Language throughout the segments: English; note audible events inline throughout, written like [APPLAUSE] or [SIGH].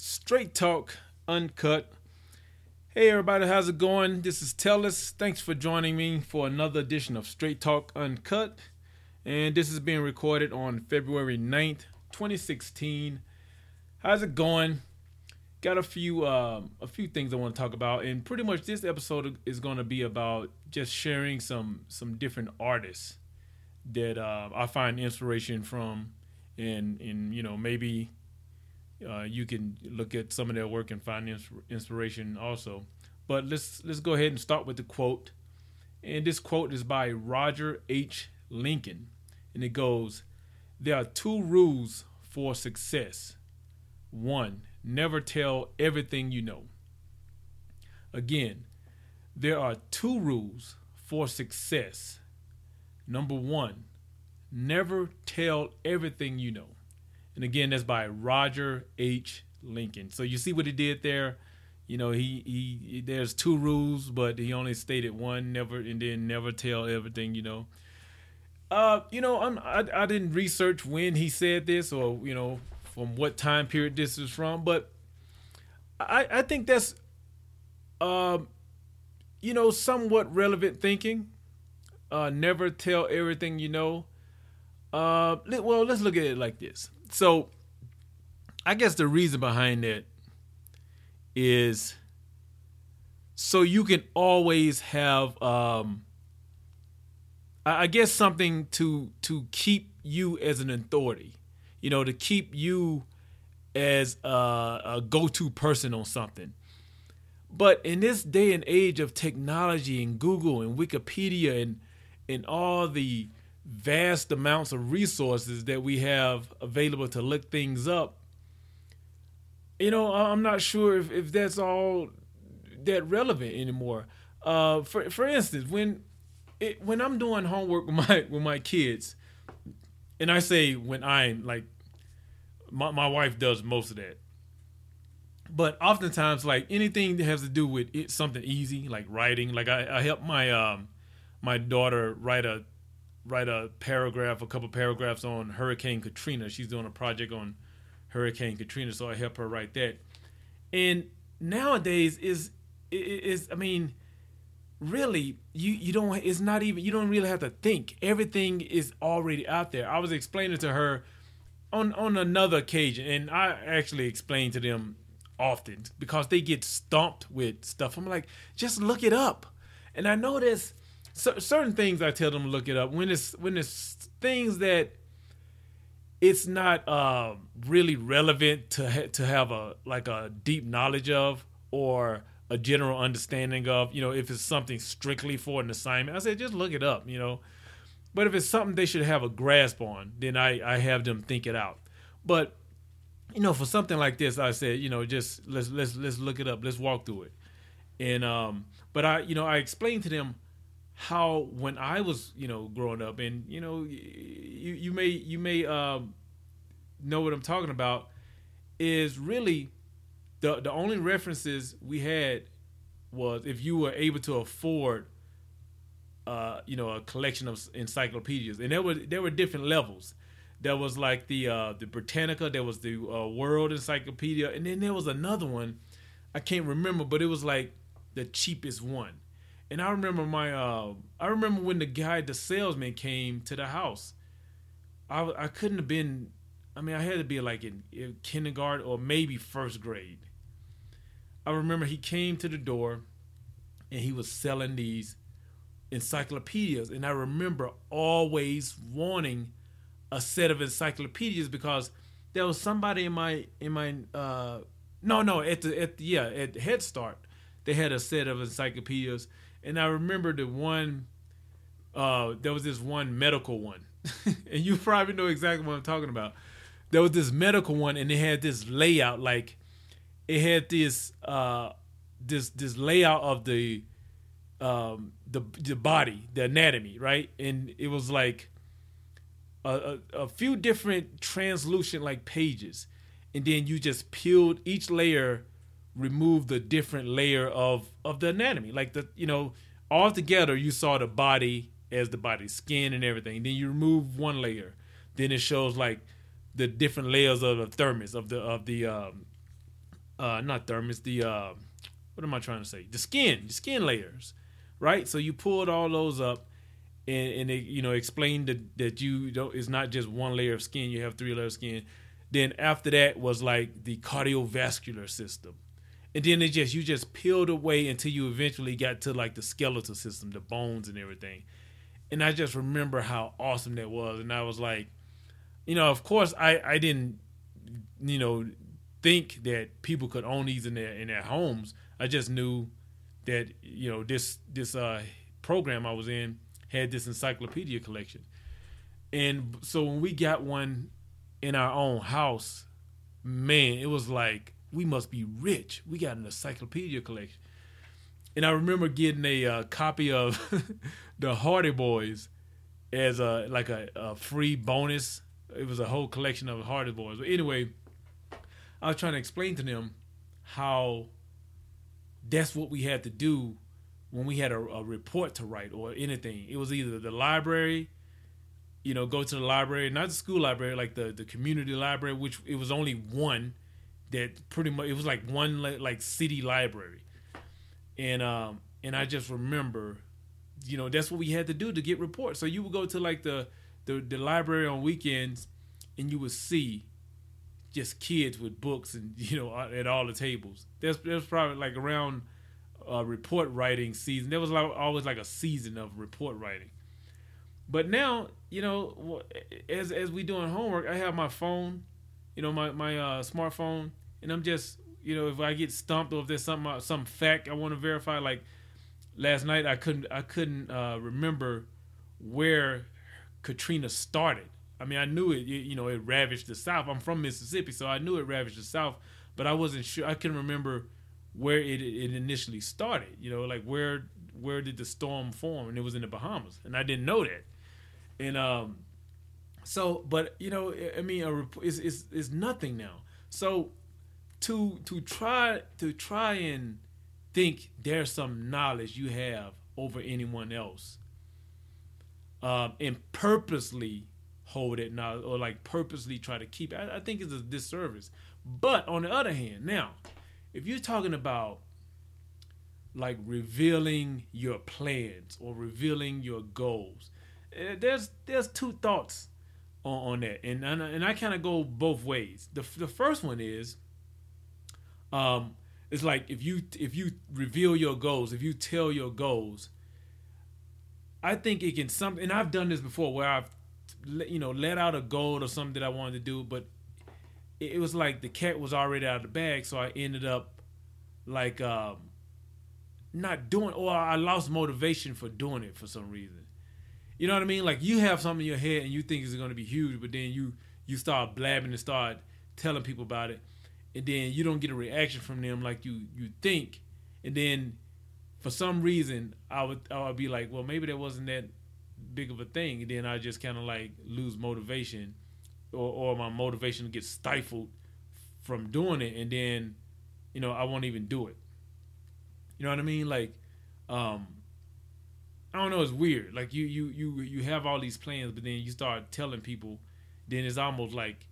Straight Talk Uncut. Hey, everybody, how's it going? This is Tellus. Thanks for joining me for another edition of Straight Talk Uncut. And this is being recorded on February 9th, 2016. How's it going? Got a few um, a few things I want to talk about, and pretty much this episode is going to be about just sharing some some different artists that uh, I find inspiration from, and and you know maybe uh, you can look at some of their work and find inspiration also. But let's let's go ahead and start with the quote. And this quote is by Roger H. Lincoln, and it goes, "There are two rules for success. One, never tell everything you know. Again, there are two rules for success. Number one, never tell everything you know. And again, that's by Roger H. Lincoln. So you see what he did there. You know, he, he there's two rules, but he only stated one, never and then never tell everything, you know. Uh, you know, I'm I, I didn't research when he said this or, you know, from what time period this is from, but I I think that's um you know, somewhat relevant thinking. Uh, never tell everything you know. Uh, well, let's look at it like this. So, I guess the reason behind that is so you can always have, um, I guess, something to to keep you as an authority. You know, to keep you as a, a go-to person on something. But in this day and age of technology and Google and Wikipedia and and all the vast amounts of resources that we have available to look things up, you know, I'm not sure if, if that's all that relevant anymore. Uh, for for instance, when it, when I'm doing homework with my with my kids, and I say when I'm like, my my wife does most of that. But oftentimes, like anything that has to do with it, something easy, like writing, like I, I help my um my daughter write a write a paragraph, a couple paragraphs on Hurricane Katrina. She's doing a project on Hurricane Katrina, so I help her write that. And nowadays is is I mean, really, you you don't it's not even you don't really have to think. Everything is already out there. I was explaining to her on on another occasion, and I actually explained to them often because they get stumped with stuff. I'm like, just look it up. And I know there's certain things I tell them to look it up when it's when it's things that it's not uh, really relevant to ha- to have a like a deep knowledge of or a general understanding of. You know, if it's something strictly for an assignment, I say just look it up. You know, but if it's something they should have a grasp on, then I I have them think it out. But you know, for something like this, I said, you know, just let's let's let's look it up. Let's walk through it. And um, but I you know I explained to them how when I was you know growing up, and you know you you may you may um, know what I'm talking about is really the the only references we had was if you were able to afford uh, you know a collection of encyclopedias, and there were there were different levels. There was like the uh, the Britannica, there was the uh, World Encyclopedia, and then there was another one I can't remember, but it was like the cheapest one and I remember my uh, I remember when the guy, the salesman, came to the house. I I couldn't have been. I mean, I had to be like in, in kindergarten or maybe first grade. I remember he came to the door, and he was selling these encyclopedias, and I remember always wanting a set of encyclopedias because there was somebody in my in my uh no no at the at the, yeah at Head Start they had a set of encyclopedias and I remember the one. Uh, there was this one medical one, [LAUGHS] and you probably know exactly what I'm talking about. There was this medical one, and it had this layout, like it had this uh, this this layout of the um, the the body, the anatomy, right? And it was like a, a, a few different translucent like pages, and then you just peeled each layer remove the different layer of of the anatomy. Like the you know, all together you saw the body as the body, skin and everything. Then you remove one layer, then it shows like the different layers of the thermus of the of the um, uh, not thermos, the uh, what am I trying to say? The skin, the skin layers, right? So you pulled all those up, and and it, you know explained that that you don't. It's not just one layer of skin. You have three layers of skin. Then after that was like the cardiovascular system, and then it just you just peeled away until you eventually got to like the skeletal system, the bones and everything. And I just remember how awesome that was, and I was like, you know, of course I I didn't, you know, think that people could own these in their in their homes. I just knew that you know this this uh, program I was in had this encyclopedia collection, and so when we got one in our own house, man, it was like we must be rich. We got an encyclopedia collection, and I remember getting a uh, copy of [LAUGHS] the Hardy Boys as a like a, a free bonus. It was a whole collection of Hardy Boys. But anyway I was trying to explain to them how that's what we had to do when we had a, a, report to write or anything. It was either the library, you know, go to the library, not the school library, like the the community library, which it was only one that pretty much it was like one like city library, and um and I just remember, you know, that's what we had to do to get reports. So you would go to like the the, the library on weekends, and you would see just kids with books and you know at all the tables. That's there's probably like around uh, report writing season. There was like always like a season of report writing. But now you know as as we doing homework, I have my phone, you know my my uh, smartphone, and I'm just you know if I get stumped or if there's some uh, some fact I want to verify. Like last night, I couldn't I couldn't uh, remember where Katrina started I mean, I knew it, you know, it ravaged the South. I'm from Mississippi, so I knew it ravaged the South, but I wasn't sure. I can remember where it, it initially started. You know, like where where did the storm form? And it was in the Bahamas, and I didn't know that. And um, so, but you know, I mean, a, it's, it's it's nothing now. So to to try to try and think there's some knowledge you have over anyone else, um, and purposely hold it or like purposely try to keep it. I, I think it's a disservice. But on the other hand, now, if you're talking about like revealing your plans or revealing your goals, eh, there's there's two thoughts on, on that, and and, and I kind of go both ways. The the first one is, um, it's like if you if you reveal your goals, if you tell your goals, I think it can some, and I've done this before where I've you know, let out a goal or something that I wanted to do, but it, was like the cat was already out of the bag, so I ended up like um, not doing, or I lost motivation for doing it for some reason. You know what I mean? Like you have something in your head and you think it's going to be huge, but then you you start blabbing and start telling people about it, and then you don't get a reaction from them like you you think, and then for some reason I would I would be like, well, maybe that wasn't that big of a thing, and then I just kind of like lose motivation, or or my motivation gets stifled from doing it, and then you know I won't even do it. You know what I mean? Like, um, I don't know. It's weird. Like you you you you have all these plans, but then you start telling people, then it's almost like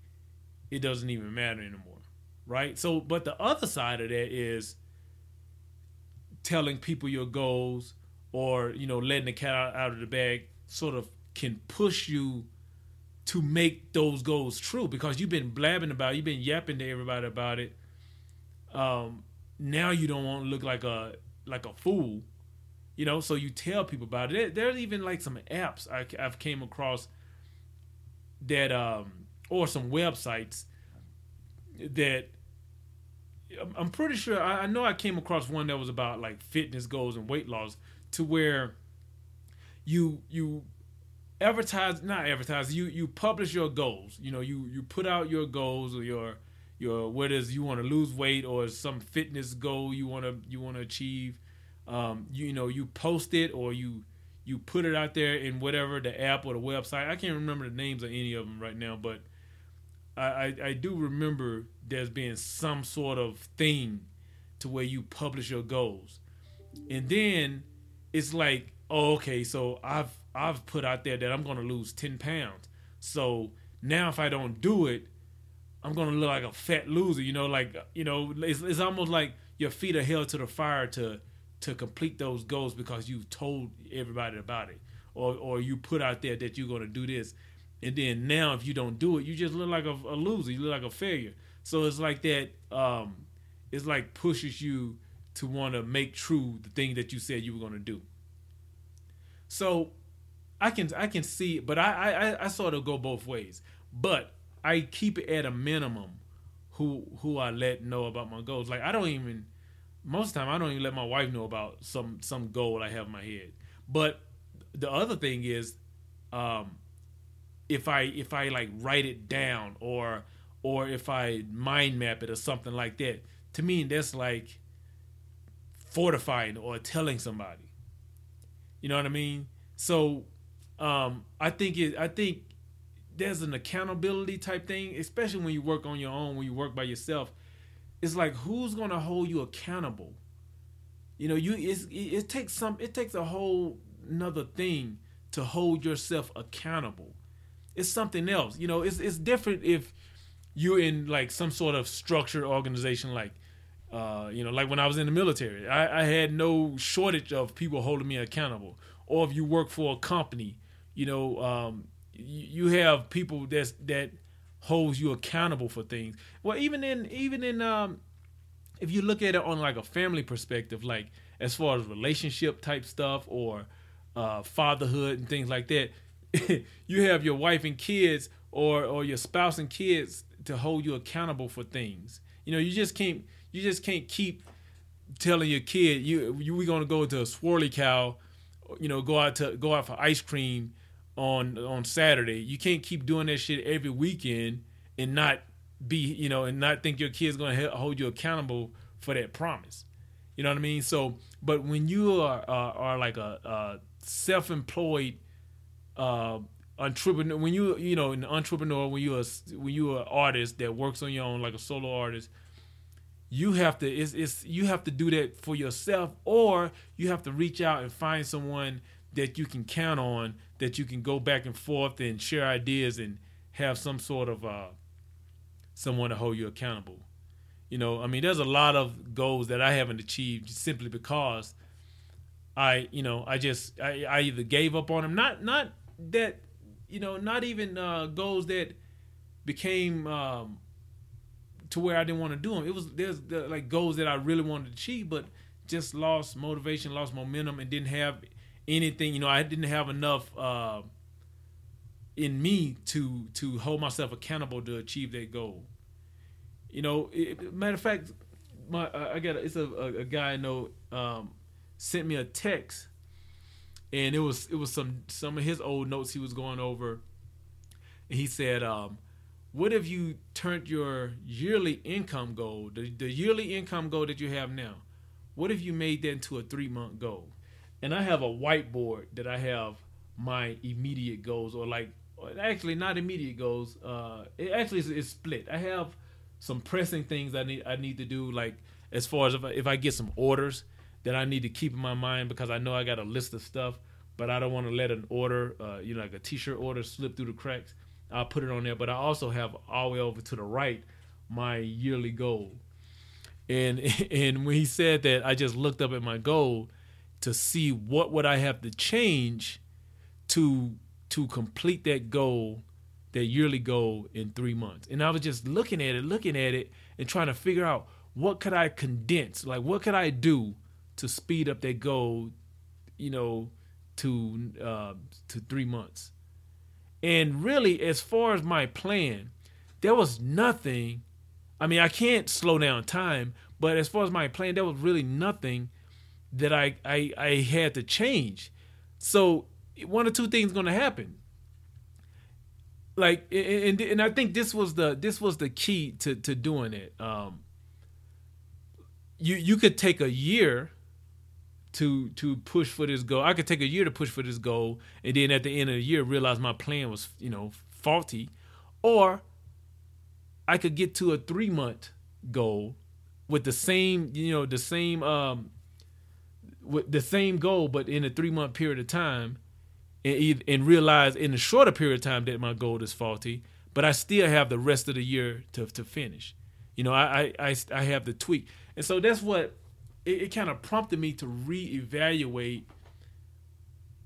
it doesn't even matter anymore, right? So, but the other side of that is telling people your goals or you know letting the cat out of the bag sort of can push you to make those goals true because you've been blabbing about it, you've been yapping to everybody about it. Um, now you don't want to look like a like a fool, you know. So you tell people about it. there's even like some apps I, have came across that, um, or some websites that I'm pretty sure. I, know I came across one that was about like fitness goals and weight loss, to where you you advertise not advertise you you publish your goals you know you you put out your goals or your your whether you want to lose weight or some fitness goal you want to you want to achieve um, you, you know you post it or you you put it out there in whatever the app or the website i can't remember the names of any of them right now but I, I, do remember there's been some sort of thing to where you publish your goals and then it's like oh, okay, so I've I've put out there that I'm to lose ten pounds. So now if I don't do it, I'm gonna look like a fat loser. You know, like you know, it's, it's almost like your feet are held to the fire to to complete those goals because you've told everybody about it, or or you put out there that you're gonna do this, and then now if you don't do it, you just look like a, a loser. You look like a failure. So it's like that. Um, it's like pushes you to want to make true the thing that you said you were gonna do. So I can I can see, but I I, I sort of go both ways. But I keep it at a minimum. Who who I let know about my goals. Like I don't even most of the time I don't even let my wife know about some some goal I have in my head. But the other thing is, um, if I if I like write it down or or if I mind map it or something like that, to me that's like fortifying or telling somebody. You know what I mean? So um, I think it. I think there's an accountability type thing, especially when you work on your own, when you work by yourself. It's like who's gonna hold you accountable? You know, you it, it takes some. It takes a whole another thing to hold yourself accountable. It's something else. You know, it's it's different if you're in like some sort of structured organization like uh, you know, like when I was in the military, I, I, had no shortage of people holding me accountable. Or if you work for a company, you know, um, you, you have people that's that holds you accountable for things. Well, even in even in um, if you look at it on like a family perspective, like as far as relationship type stuff or uh, fatherhood and things like that, [LAUGHS] you have your wife and kids or or your spouse and kids to hold you accountable for things. You know, you just can't you just can't keep telling your kid you, you we're gonna go to a swirly cow, you know, go out to go out for ice cream on on Saturday. You can't keep doing that shit every weekend and not be you know and not think your kid's gonna hold you accountable for that promise. You know what I mean? So, but when you are uh, are like a, a self-employed uh, entrepreneur, when you you know an entrepreneur, when you are when you are an artist that works on your own, like a solo artist, you have to it's, it's you have to do that for yourself or you have to reach out and find someone that you can count on that you can go back and forth and share ideas and have some sort of uh, someone to hold you accountable. You know i mean there's a lot of goals that i haven't achieved simply because i you know i just i, I either gave up on them not not that you know not even uh, goals that became um, to where I didn't want to do them. It was there's the, like goals that I really wanted to achieve, but just lost motivation, lost momentum, and didn't have anything. You know, I didn't have enough uh, in me to to hold myself accountable to achieve that goal. You know, it, matter of fact, my I got a, it's a, a, guy I know um, sent me a text, and it was it was some some of his old notes he was going over. And he said, um, what if you turned your yearly income goal, the, the yearly income goal that you have now, what if you made that into a three month goal? And I have a whiteboard that I have my immediate goals, or like actually not immediate goals. Uh, it actually is, split. I have some pressing things I need I need to do, like as far as if I, if I get some orders that I need to keep in my mind because I know I got a list of stuff, but I don't want to let an order, uh, you know, like a T-shirt order slip through the cracks. I'll put it on there. But I also have all the way over to the right my yearly goal. And [LAUGHS] and when he said that, I just looked up at my goal to see what would I have to change to to complete that goal, that yearly goal in three months. And I was just looking at it, looking at it, and trying to figure out what could I condense, like what could I do to speed up that goal, you know, to uh, to three months. And really, as far as my plan, there was nothing. I mean, I can't slow down time, but as far as my plan, there was really nothing that I I, I had to change. So one or two things going to happen. Like and and I think this was the this was the key to to doing it. Um, you you could take a year to to push for this goal. I could take a year to push for this goal, and then at the end of the year realize my plan was you know faulty, or I could get to a three month goal with the same you know the same um with the same goal, but in a three month period of time, and and realize in a shorter period of time that my goal is faulty, but I still have the rest of the year to to finish. You know, I I I, I have the tweak, and so that's what it, it kind of prompted me to reevaluate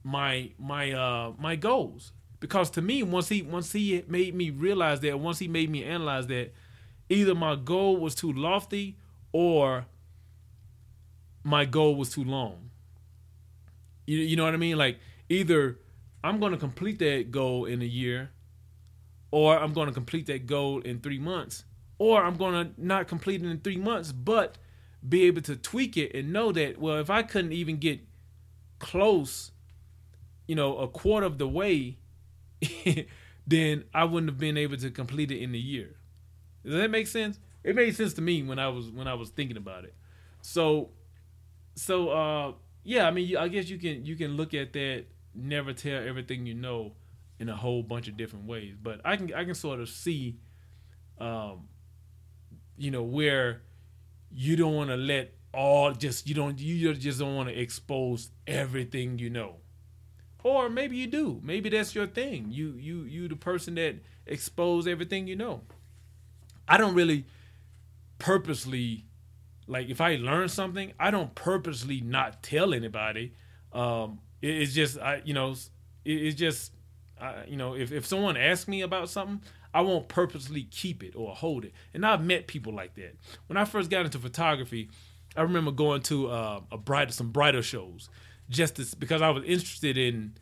my my uh my goals. Because to me once he once he made me realize that once he made me analyze that either my goal was too lofty or my goal was too long. You, you know what i mean? Like either i'm going to complete that goal in a year or i'm going to complete that goal in three months or i'm going to not complete it in three months but be able to tweak it and know that well if i couldn't even get close you know a quarter of the way [LAUGHS] then I wouldn't have been able to complete it in a year. Does that make sense? It made sense to me when I was when I was thinking about it. So, so uh, yeah, I mean, I guess you can you can look at that. Never tell everything you know in a whole bunch of different ways, but I can I can sort of see, um, you know, where you don't want to let all just you don't you just don't want to expose everything you know or maybe you do. Maybe that's your thing. You you you the person that expose everything you know. I don't really purposely like if I learn something, I don't purposely not tell anybody. Um, it, it's just I you know it, it's just I, you know if if someone asks me about something, I won't purposely keep it or hold it. And I've met people like that. When I first got into photography, I remember going to uh, a brighter some bridal shows just to, because I was interested in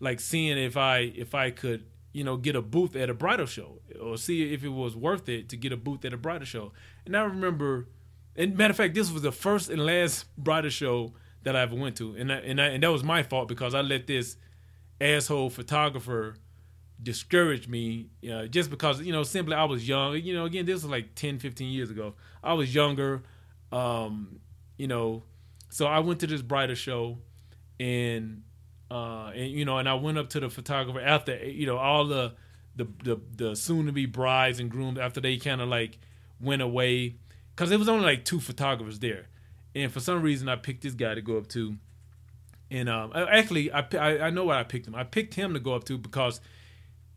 like seeing if I if I could you know get a booth at a bridal show or see if it was worth it to get a booth at a bridal show. And I remember, and matter of fact, this was the first and last bridal show that I ever went to, and I, and I, and that was my fault because I let this asshole photographer discourage me uh, just because you know simply I was young. You know, again, this was like 10, 15 years ago. I was younger, um, you know, so I went to this bridal show and uh, and you know, and I went up to the photographer after you know all the the the, the soon to be brides and grooms after they kind of like went away because there was only like two photographers there, and for some reason I picked this guy to go up to, and um, actually I, I I know why I picked him. I picked him to go up to because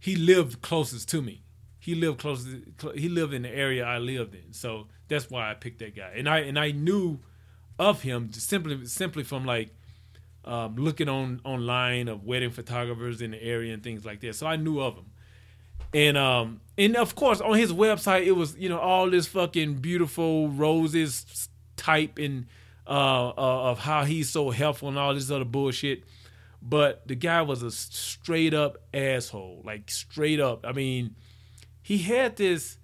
he lived closest to me. He lived closest. He lived in the area I lived in, so that's why I picked that guy. And I and I knew of him simply simply from like um, looking on online of wedding photographers in the area and things like that. So I knew of him. And um and of course on his website it was you know all this fucking beautiful roses type and uh, uh, of how he's so helpful and all this other bullshit. But the guy was a straight up asshole, like straight up. I mean, he had this.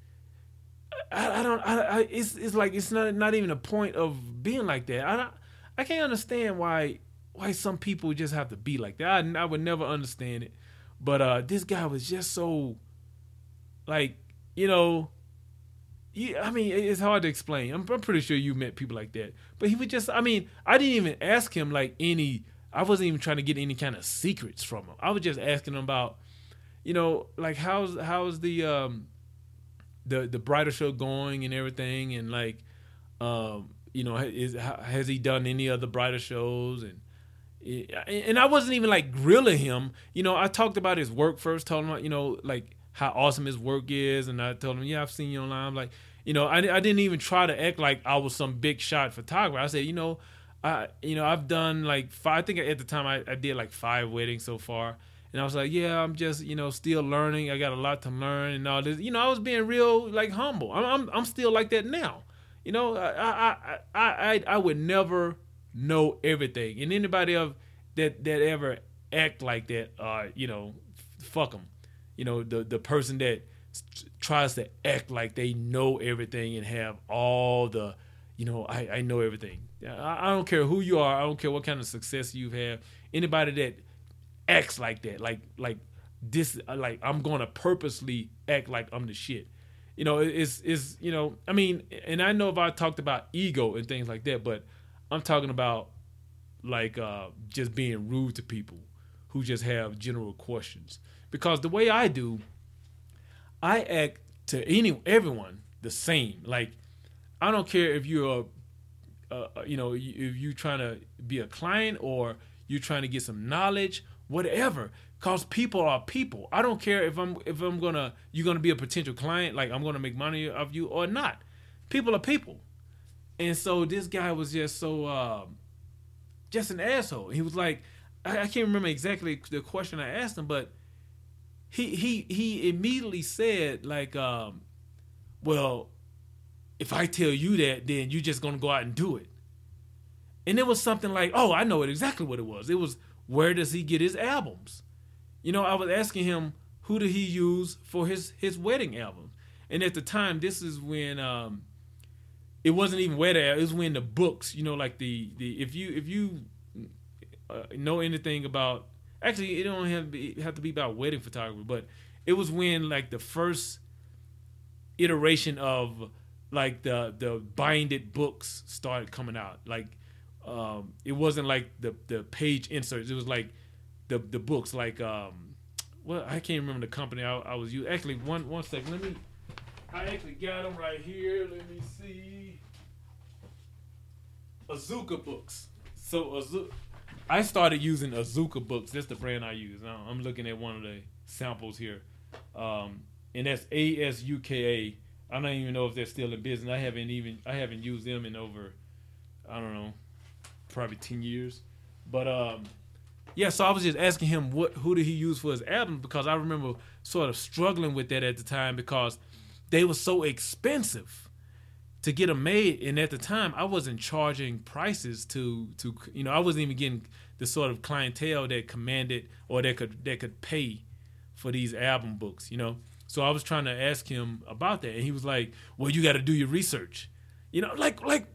I, I don't. I, I, it's it's like it's not not even a point of being like that. I I can't understand why why some people just have to be like that. I, I would never understand it. But uh, this guy was just so, like, you know, yeah, I mean, it's hard to explain. I'm, I'm, pretty sure you met people like that. But he would just, I mean, I didn't even ask him like any, I wasn't even trying to get any kind of secrets from him. I was just asking him about, you know, like how's how's the um the the bridal show going and everything, and like, um, you know, is has he done any other bridal shows and and I wasn't even like grilling him. You know, I talked about his work first, told him, you know, like how awesome his work is, and I told him, yeah, I've seen you online. I'm like, you know, I, I didn't even try to act like I was some big shot photographer. I said, you know, I, you know, I've done like five. I think at the time I, I did like five weddings so far, and I was like, yeah, I'm just, you know, still learning. I got a lot to learn and all this. You know, I was being real like humble. I'm, I'm, I'm still like that now. You know, I, I, I, I, I would never know everything. And anybody of that that ever act like that, uh, you know, fuck them. You know, the the person that tries to act like they know everything and have all the, you know, I, I know everything. I, I don't care who you are. I don't care what kind of success you've had. Anybody that acts like that, like like this, like I'm going to purposely act like I'm the shit you know, it's it's you know, I mean, and I know if I talked about ego and things like that, but I'm talking about like uh, just being rude to people who just have general questions. Because the way I do, I act to any everyone the same. Like I don't care if you're a, uh, you know, if you're trying to be a client or you're trying to get some knowledge whatever. Cause people are people. I don't care if I'm if I'm gonna you're gonna be a potential client, like I'm gonna make money of you or not. People are people. And so this guy was just so um, just an asshole. He was like, I, I can't remember exactly the question I asked him, but he he he immediately said like, um, well, if I tell you that, then you're just gonna go out and do it. And it was something like, oh, I know it exactly what it was. It was where does he get his albums? You know, I was asking him who did he use for his his wedding album, and at the time, this is when um, it wasn't even wedding. It was when the books, you know, like the the if you if you uh, know anything about actually, it don't have to, be, have to be about wedding photography, but it was when like the first iteration of like the the binded books started coming out. Like um, it wasn't like the the page inserts. It was like the the books. Like um, well, I can't remember the company I, I was using. Actually, one one second. Let me. I actually got them right here. Let me see. Asuka books. So Asuka. I started using Asuka books. That's the brand I use. I'm looking at one of the samples here, um, and that's A S U K A. I don't even know if they're still in business. I haven't even I haven't used them in over I don't know probably ten years. But um, yeah, so I was just asking him what who did he use for his album because I remember sort of struggling with that at the time because they were so expensive to get them made, and at the time I wasn't charging prices to to you know I wasn't even getting the sort of clientele that commanded or that could that could pay for these album books, you know. So I was trying to ask him about that, and he was like, "Well, you got to do your research." You know, like like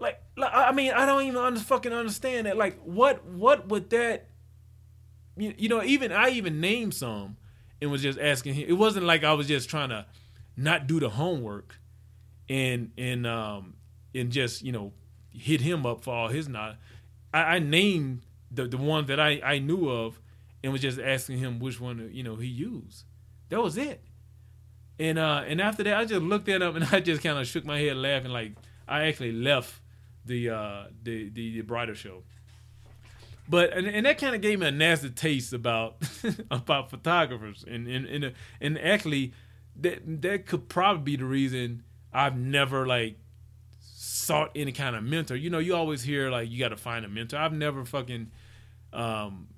like, like I mean, I don't even under, fucking understand that. Like, what what would that? You, you know, even I even named some and was just asking him. It wasn't like I was just trying to not do the homework and and um and just you know hit him up for all his not. I, I named the the ones that I I knew of and was just asking him which one you know he used. That was it. And uh and after that I just looked at him and [LAUGHS] I just kind of shook my head laughing like I actually left the uh, the, the the bridal show. But and, and that kind of gave me a nasty taste about [LAUGHS] about photographers and and and, and actually that that could probably be the reason I've never like sought any kind of mentor. You know, you always hear like you got to find a mentor. I've never fucking um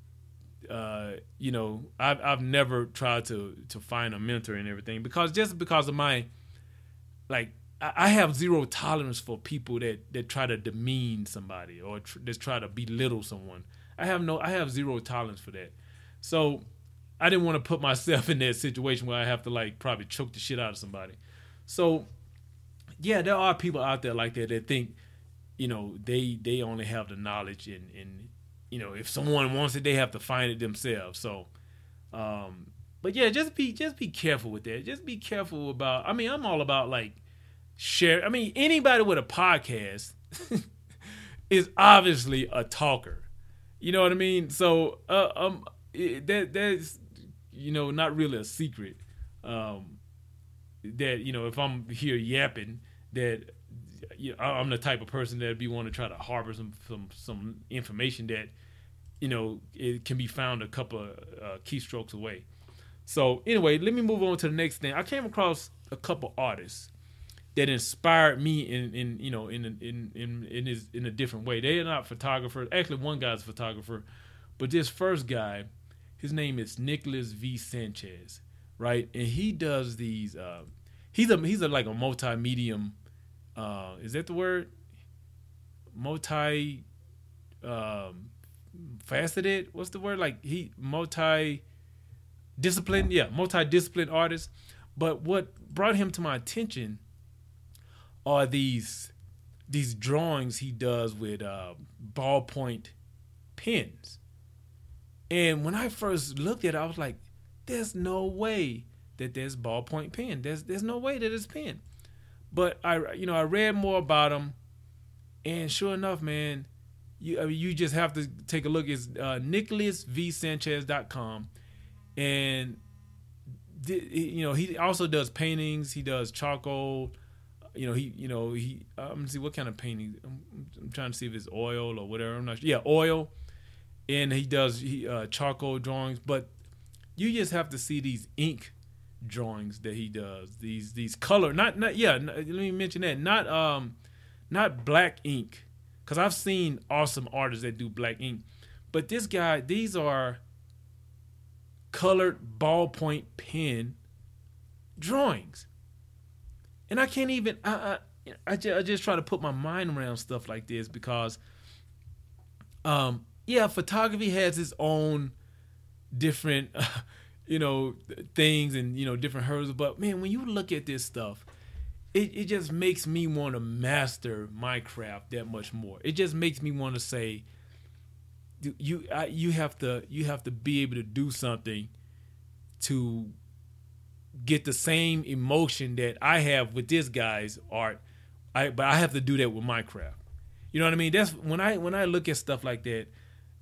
uh you know, I've I've never tried to to find a mentor and everything because just because of my like I have zero tolerance for people that that try to demean somebody or tr- just try to belittle someone. I have no, I have zero tolerance for that. So I didn't want to put myself [LAUGHS] in that situation where I have to like probably choke the shit out of somebody. So yeah, there are people out there like that that think, you know, they they only have the knowledge and and you know if someone wants it, they have to find it themselves. So, um, but yeah, just be just be careful with that. Just be careful about. I mean, I'm all about like share. I mean, anybody with a podcast [LAUGHS] is obviously a talker. You know what I mean? So uh, um, it, that that's you know not really a secret. Um, that you know if I'm here yapping, that you know, I'm the type of person that'd be want to try to harbor some some some information that you know it can be found a couple of uh, keystrokes away. So anyway, let me move on to the next thing. I came across a couple artists that inspired me in in you know in in in in his in a different way. They are not photographers. Actually, one guy's a photographer, but this first guy, his name is Nicolas V Sanchez, right? And he does these. Uh, he's a he's a like a multi medium. Uh, is that the word? Multi. Um, faceted. What's the word? Like he multi. Disciplined, yeah, multi-disciplined artist. But what brought him to my attention are these these drawings he does with uh, ballpoint pens. And when I first looked at it, I was like, "There's no way that there's ballpoint pen. There's there's no way that it's pen." But I you know I read more about him, and sure enough, man, you I mean, you just have to take a look. It's uh, NicolasVSanchez.com, and you know he also does paintings. He does charcoal you know he you know he I'm um, see what kind of painting I'm, I'm, trying to see if it's oil or whatever I'm not sure. yeah oil and he does he, uh, charcoal drawings. But you just have to see these ink drawings that he does. These these color, not not yeah. let me mention that not um not black ink, because I've seen awesome artists that do black ink, but this guy these are colored ballpoint pen drawings, and I can't even I. I I just, I just try to put my mind around stuff like this because, um, yeah, photography has its own different, [LAUGHS] you know, things and you know different hurdles. But man, when you look at this stuff, it it just makes me want to master my craft that much more. It just makes me want to say, you I, you have to you have to be able to do something to get the same emotion that I have with this guy's art I but I have to do that with my craft. You know what I mean? That's when I when I look at stuff like that,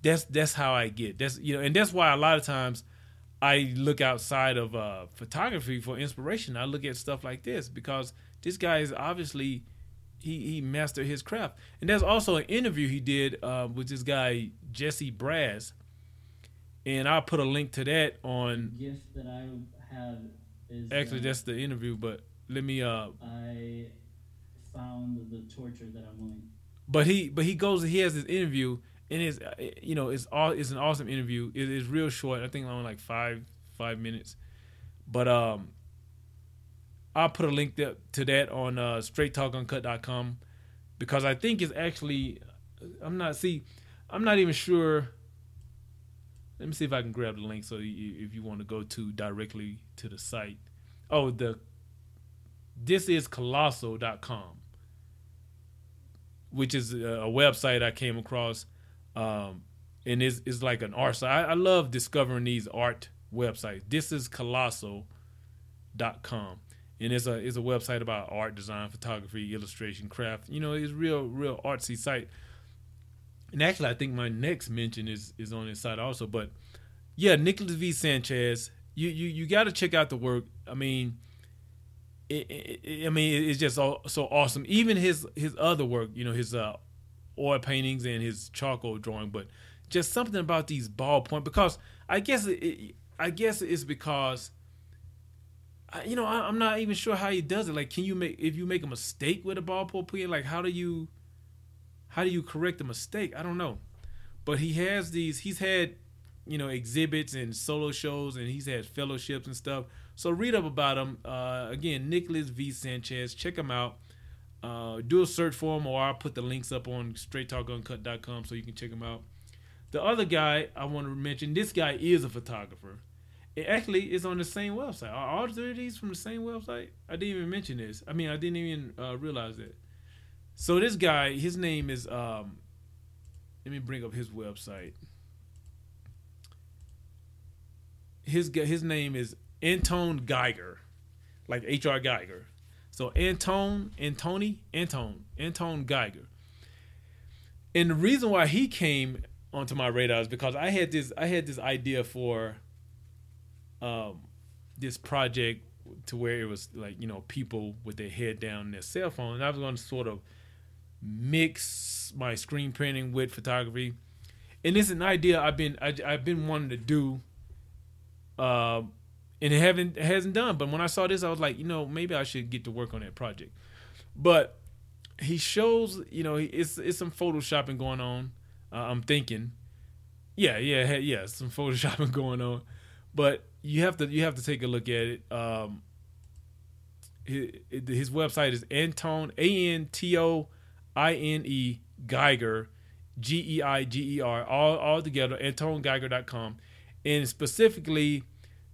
that's that's how I get. That's you know, and that's why a lot of times I look outside of uh, photography for inspiration. I look at stuff like this because this guy is obviously he he mastered his craft. And there's also an interview he did uh, with this guy Jesse Brass, and I'll put a link to that on. Gift that I have is actually uh, that's the interview, but let me uh I found the torture that I'm willing. but he but he goes he has this interview and it's uh, you know it's all it's an awesome interview. It is real short. I think only like five five minutes. But um i'll put a link to that on uh straighttalkuncut.com because i think it's actually i'm not see i'm not even sure. Let me see if i can grab the link so you, if you want to go to directly to the site. Oh the this is colossal.com which is a website I came across, um, and it's, it's like an art site. I, I love discovering these art websites. This is colossal.com, and it's a it's a website about art, design, photography, illustration, craft. You know, it's real real artsy site. And actually, I think my next mention is is on this site also. But yeah, Nicolas V. Sanchez, you you you got to check out the work. I mean it, it, I mean, it's just so, so awesome. Even his his other work, you know, his uh, oil paintings and his charcoal drawing, but just something about these ballpoint. Because I guess it, I guess it's because, you know, I, am not even sure how he does it. Like, can you make if you make a mistake with a ballpoint pen? Like, how do you how do you correct a mistake? I don't know. But he has these. He's had you know exhibits and solo shows, and he's had fellowships and stuff so read up about him. Uh, again, Nicolas V. Sanchez. Check him out. Uh, do a search for him, or I'll put the links up on straighttalkuncut.com so you can check him out. The other guy I want to mention, this guy is a photographer. It actually is on the same website. Are all three of these from the same website? I didn't even mention this. I mean, I didn't even uh, realize that. So this guy, his name is. Um, let me bring up his website. His his name is Antoine Geiger, like H.R. Geiger. So Antoine, Antony, Antoine, Antoine Geiger. And the reason why he came onto my radar is because I had this I had this idea for um this project to where it was like, you know, people with their head down their cell phone. And I was going to sort of mix my screen printing with photography. And it's an idea I've been I, have been wanting to do uh, and it haven't it hasn't done. But when I saw this, I was like, you know, maybe I should get to work on that project. But he shows, you know, it's it's some photoshopping going on. Uh, I'm thinking, yeah, yeah, yeah, some [LAUGHS] photoshopping going on. But you have to you have to take a look at it. Um, his, his website is Antoine A N T O I N E Geiger G E I G E R all all together AntoineGeiger.com and specifically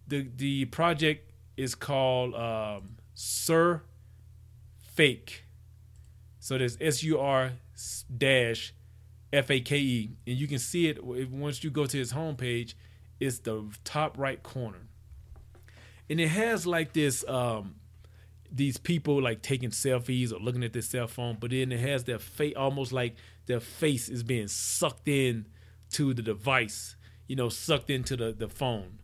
the the project is called um, Sir Fake. So there's S U R dash F A K E, and you can see it once you go to his homepage. It's the top right corner, and it has like this. Um, these people like taking selfies or looking at their cell phone, but then it has their face almost like their face is being sucked in to the device, you know, sucked into the, the phone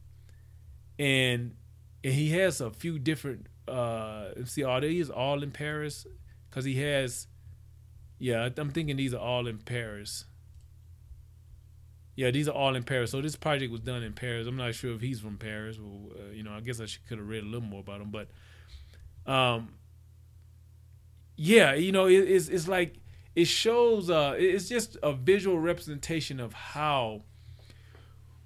and and he has a few different. Uh, see, are these all in Paris? Because he has. Yeah, I'm thinking these are all in Paris. Yeah, these are all in Paris. So this project was done in Paris. I'm not sure if he's from Paris. Or, uh, you know, I guess I could have read a little more about him, but um, yeah, you know, it, it's it's like it shows. Uh, it's just a visual representation of how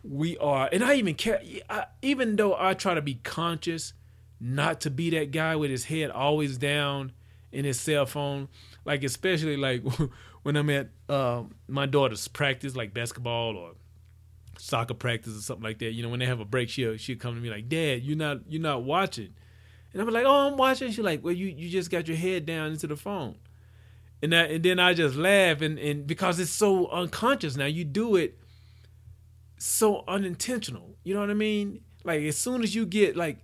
we are, and I even care. I, even though I try to be conscious not to be that guy with his head always down in his cell phone, like especially like [LAUGHS] when I'm at uh, my daughter's practice, like basketball or soccer practice or something like that. You know, when they have a break, she'll she'll come to me like, "Dad, you're not you're not watching," and I'm like, "Oh, I'm watching." She's like, "Well, you you just got your head down into the phone," and that and then I just laugh and and because it's so unconscious now, you do it so unintentional. You know what I mean? Like as soon as you get like,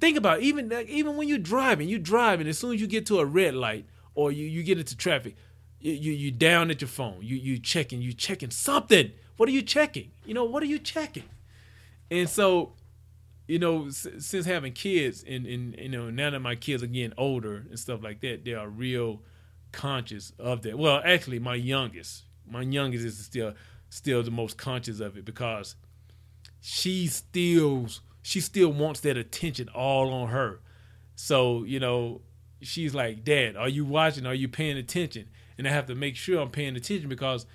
think about it, even like, even when you're driving, you're driving. As soon as you get to a red light or you you get into traffic you, you down at your phone. You you checking. You checking something. What are you checking? You know what are you checking? And so, you know, s- since having kids and and you know now that my kids are getting older and stuff like that, they are real conscious of that. Well, actually, my youngest, my youngest is still still the most conscious of it because she still she still wants that attention all on her. So you know, she's like, "Dad, are you watching? Are you paying attention?" and I have to make sure I'm paying attention because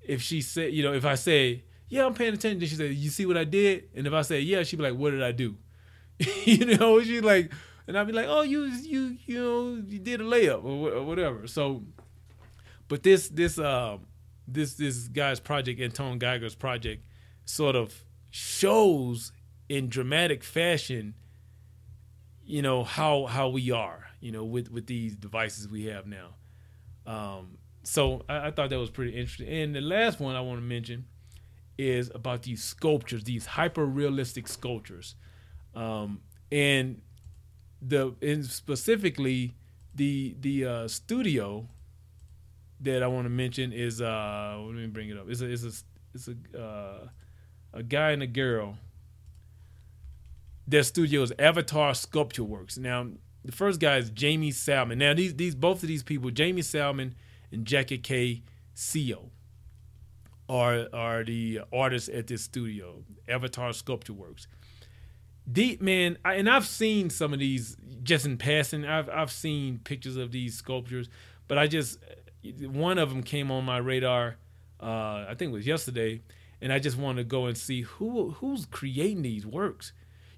if she said, you know, if I say, yeah, I'm paying attention, she said, you see what I did? And if I say, yeah, she'd be like, what did I do? [LAUGHS] you know, she's like, and I'd be like, oh, you, you, you know, you did a layup or, or whatever. So, but this, this, uh, this, this guy's project, Antoine Geiger's project, sort of shows in dramatic fashion, you know, how how we are, you know, with with these devices we have now. Um, so I, I, thought that was pretty interesting. And the last one I want to mention is about these sculptures, these hyper realistic sculptures, um, and the and specifically the the uh, studio that I want to mention is uh, let me bring it up. It's a it's a it's a uh, a guy and a girl. Their studio is Avatar Sculpture Works. Now the first guy is Jamie Salmon. Now these these both of these people, Jamie Salmon and Jackie K. Seo, are are the artists at this studio, Avatar Sculpture Works. Deep man, I, and I've seen some of these just in passing. I've I've seen pictures of these sculptures, but I just one of them came on my radar. Uh, I think it was yesterday, and I just wanted to go and see who who's creating these works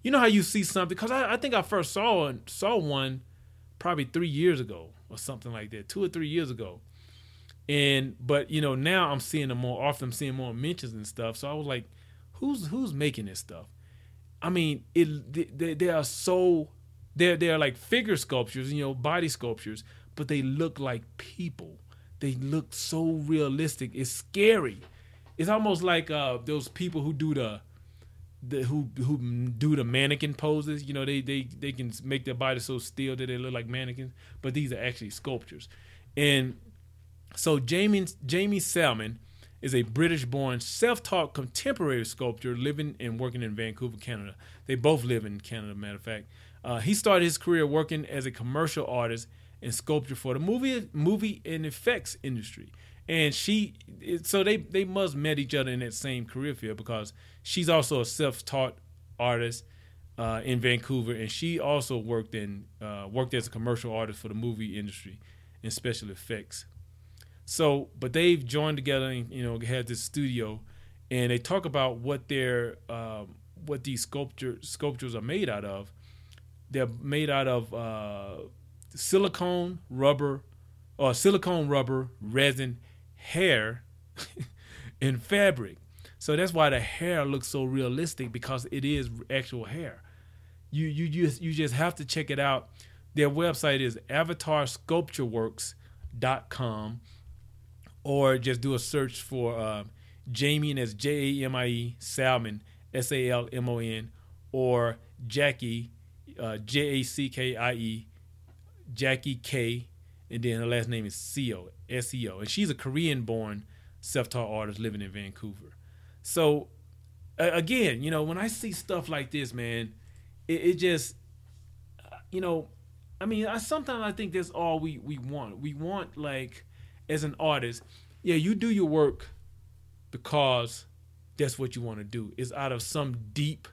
you know how you see something because I, I, think I first saw saw one probably three years ago or something like that, two or three years ago. And but you know now I'm seeing them more often. Seeing more mentions and stuff. So I was like, who's who's making this stuff? I mean, it they, they are so they're they're like figure sculptures, you know, body sculptures, but they look like people. They look so realistic. It's scary. It's almost like uh, those people who do the the, who who do the mannequin poses. You know, they they they can make their body so still that they look like mannequins, but these are actually sculptures. And so Jamie Jamie Salmon is a British-born, self-taught contemporary sculptor living and working in Vancouver, Canada. They both live in Canada, matter of fact. Uh, he started his career working as a commercial artist and sculptor for the movie movie and effects industry and she so they they must met each other in that same career field because she's also a self-taught artist uh, in Vancouver, and she also worked in uh, worked as a commercial artist for the movie industry and special effects. So, but they've joined together and you know had this studio, and they talk about what their um, what these sculpture sculptures are made out of. They're made out of uh, silicone, rubber, or silicone, rubber, resin, hair [LAUGHS] and fabric. So that's why the hair looks so realistic because it is actual hair. You you just you just have to check it out. Their website is avatarsculptureworks.com or just do a search for uh, Jamie and that's J A M I E Salmon S A L M O N or Jackie uh, J A C K I E Jackie K and then her last name is Seo S E O and she's a Korean born self taught artist living in Vancouver. So again, you know, when I see stuff like this, man, it, it just, uh, you know, I mean, I sometimes I think that's all we we want. We want like, as an artist, yeah, you do your work because that's what you want to do. It's out of some deep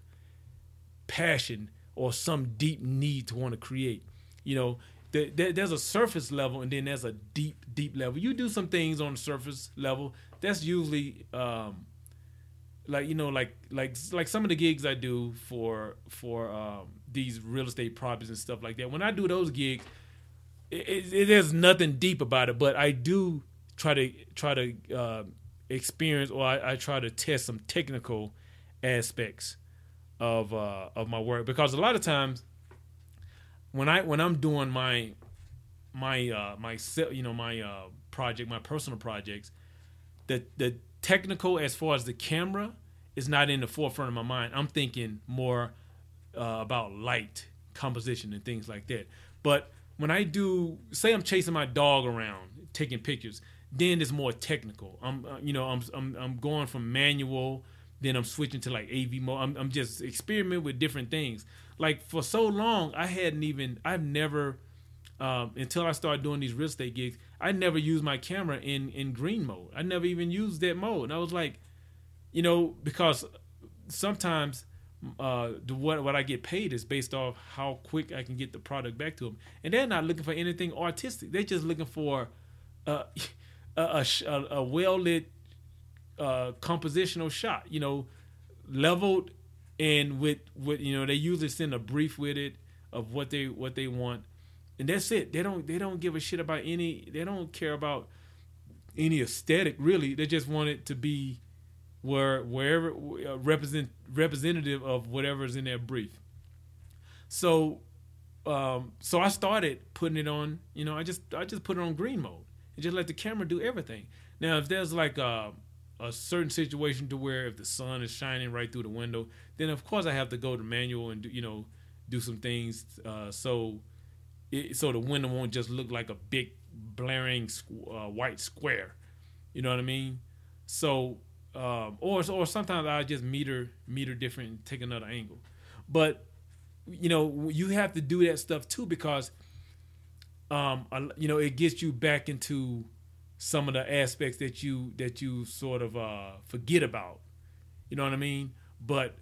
passion or some deep need to want to create. You know, there, there, there's a surface level and then there's a deep, deep level. You do some things on the surface level. That's usually um, like you know, like like like some of the gigs I do for for um, these real estate properties and stuff like that. When I do those gigs, it, it, it, there's nothing deep about it, but I do try to try to uh, experience or I, I, try to test some technical aspects of uh, of my work because a lot of times when I when I'm doing my my uh, my you know my uh, project my personal projects the the technical as far as the camera is not in the forefront of my mind. I'm thinking more uh, about light composition and things like that. But when I do, say I'm chasing my dog around, taking pictures, then it's more technical. I'm, uh, you know, I'm, I'm, I'm going from manual, then I'm switching to like AV mode. I'm, I'm just experimenting with different things. Like for so long, I hadn't even, I've never, um, until I started doing these real estate gigs, I never used my camera in in green mode. I never even used that mode. And I was like, you know, because sometimes uh, the, what what I get paid is based off how quick I can get the product back to them, and they're not looking for anything artistic. They're just looking for a, [LAUGHS] a, a well lit uh, compositional shot. You know, leveled and with with you know they usually send a brief with it of what they what they want, and that's it. They don't they don't give a shit about any. They don't care about any aesthetic really. They just want it to be where wherever uh, represent representative of whatever's in their brief. So, um, so I started putting it on. You know, I just I just put it on green mode and just let the camera do everything. Now, if there's like a, a certain situation to where if the sun is shining right through the window, then of course I have to go to manual and do, you know do some things uh, so it, so the window won't just look like a big blaring uh, white square. You know what I mean? So um, or or sometimes I just meter meter different and take another angle. But you know, you have to do that stuff too because um, you know, it gets you back into some of the aspects that you that you sort of uh, forget about. You know what I mean? But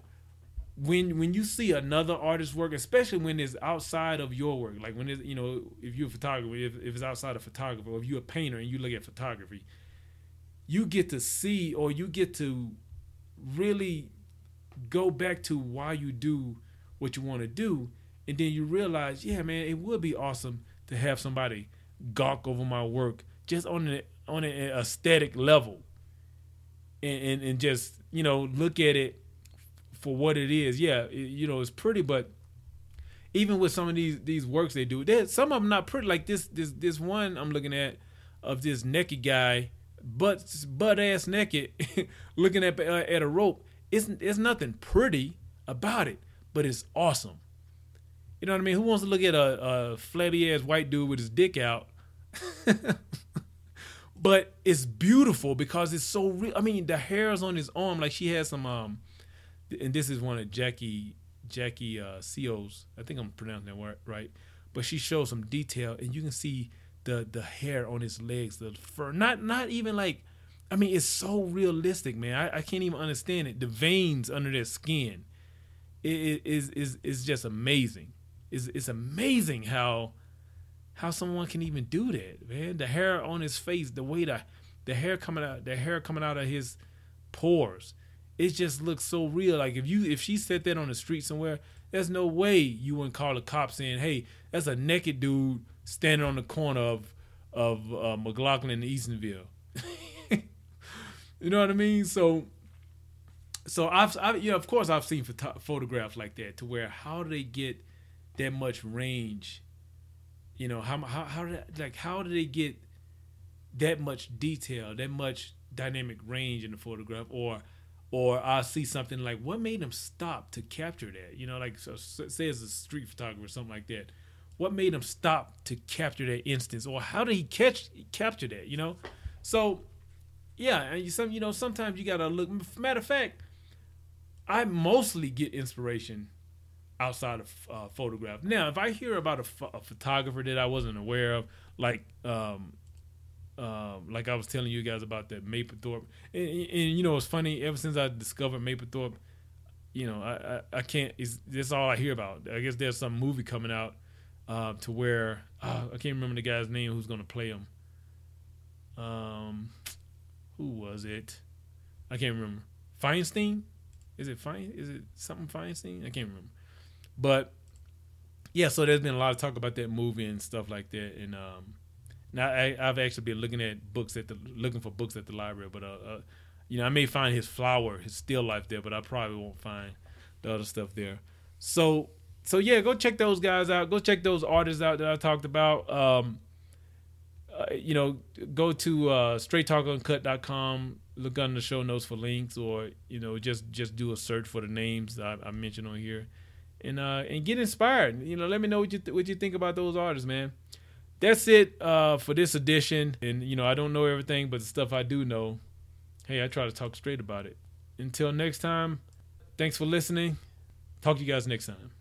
when when you see another artist's work, especially when it's outside of your work, like when it's you know, if you're a photographer, if, if it's outside of photography, or if you're a painter and you look at photography, you get to see or you get to really go back to why you do what you want to do and then you realize yeah man it would be awesome to have somebody gawk over my work just on an on an aesthetic level and, and, and just you know look at it for what it is yeah it, you know it's pretty but even with some of these these works they do some of them not pretty like this this this one i'm looking at of this naked guy butt butt ass naked, [LAUGHS] looking at uh, at a rope. It's it's nothing pretty about it, but it's awesome. You know what I mean? Who wants to look at a, a flabby ass white dude with his dick out? [LAUGHS] but it's beautiful because it's so real. I mean, the hairs on his arm, like she has some um, and this is one of Jackie Jackie uh, Seals. I think I'm pronouncing that word right, but she shows some detail, and you can see the the hair on his legs, the fur. Not not even like, I mean, it's so realistic, man. I, I can't even understand it. The veins under their skin, it is is is just amazing. It's it's amazing how how someone can even do that, man. The hair on his face, the way the the hair coming out, the hair coming out of his pores, it just looks so real. Like if you if she said that on the street somewhere, there's no way you wouldn't call the cops saying, "Hey, that's a naked dude standing on the corner of of uh, McLaughlin and Eastonville. [LAUGHS] you know what I mean? So, so I've, I've you know, of course, I've seen photo- photographs like that to where how do they get that much range? You know, how how how they, like how do they get that much detail, that much dynamic range in the photograph, or or I see something like what made them stop to capture that? You know, like so, say it's a street photographer or something like that what made him stop to capture that instance, or how did he catch capture that? You know, so yeah, and you some you know sometimes you gotta look. Matter of fact, I mostly get inspiration outside of uh, photograph. Now, if I hear about a, photographer that I wasn't aware of, like um, um, like I was telling you guys about that Mapplethorpe, and, and, and, you know it's funny. Ever since I discovered Mapplethorpe, you know I I, I can't. It's that's all I hear about. I guess there's some movie coming out uh, to where uh, I can't remember the guy's name who's to play him. Um, who was it? I can't remember. Feinstein? Is it Fine? Is it something Feinstein? I can't remember. But yeah, so there's been a lot of talk about that movie and stuff like that. And um, now I, have actually been looking at books at the looking for books at the library. But uh, uh, you know, I may find his flower, his still life there, but I probably won't find the other stuff there. So so yeah, go check those guys out. Go check those artists out that I talked about. Um, uh, you know, go to uh, straighttalkuncut.com, look under the show notes for links, or you know, just just do a search for the names I, I mentioned on here, and uh, and get inspired. You know, let me know what you th- what you think about those artists, man. That's it uh, for this edition, and you know, I don't know everything, but the stuff I do know, hey, I try to talk straight about it. Until next time, thanks for listening. Talk to you guys next time.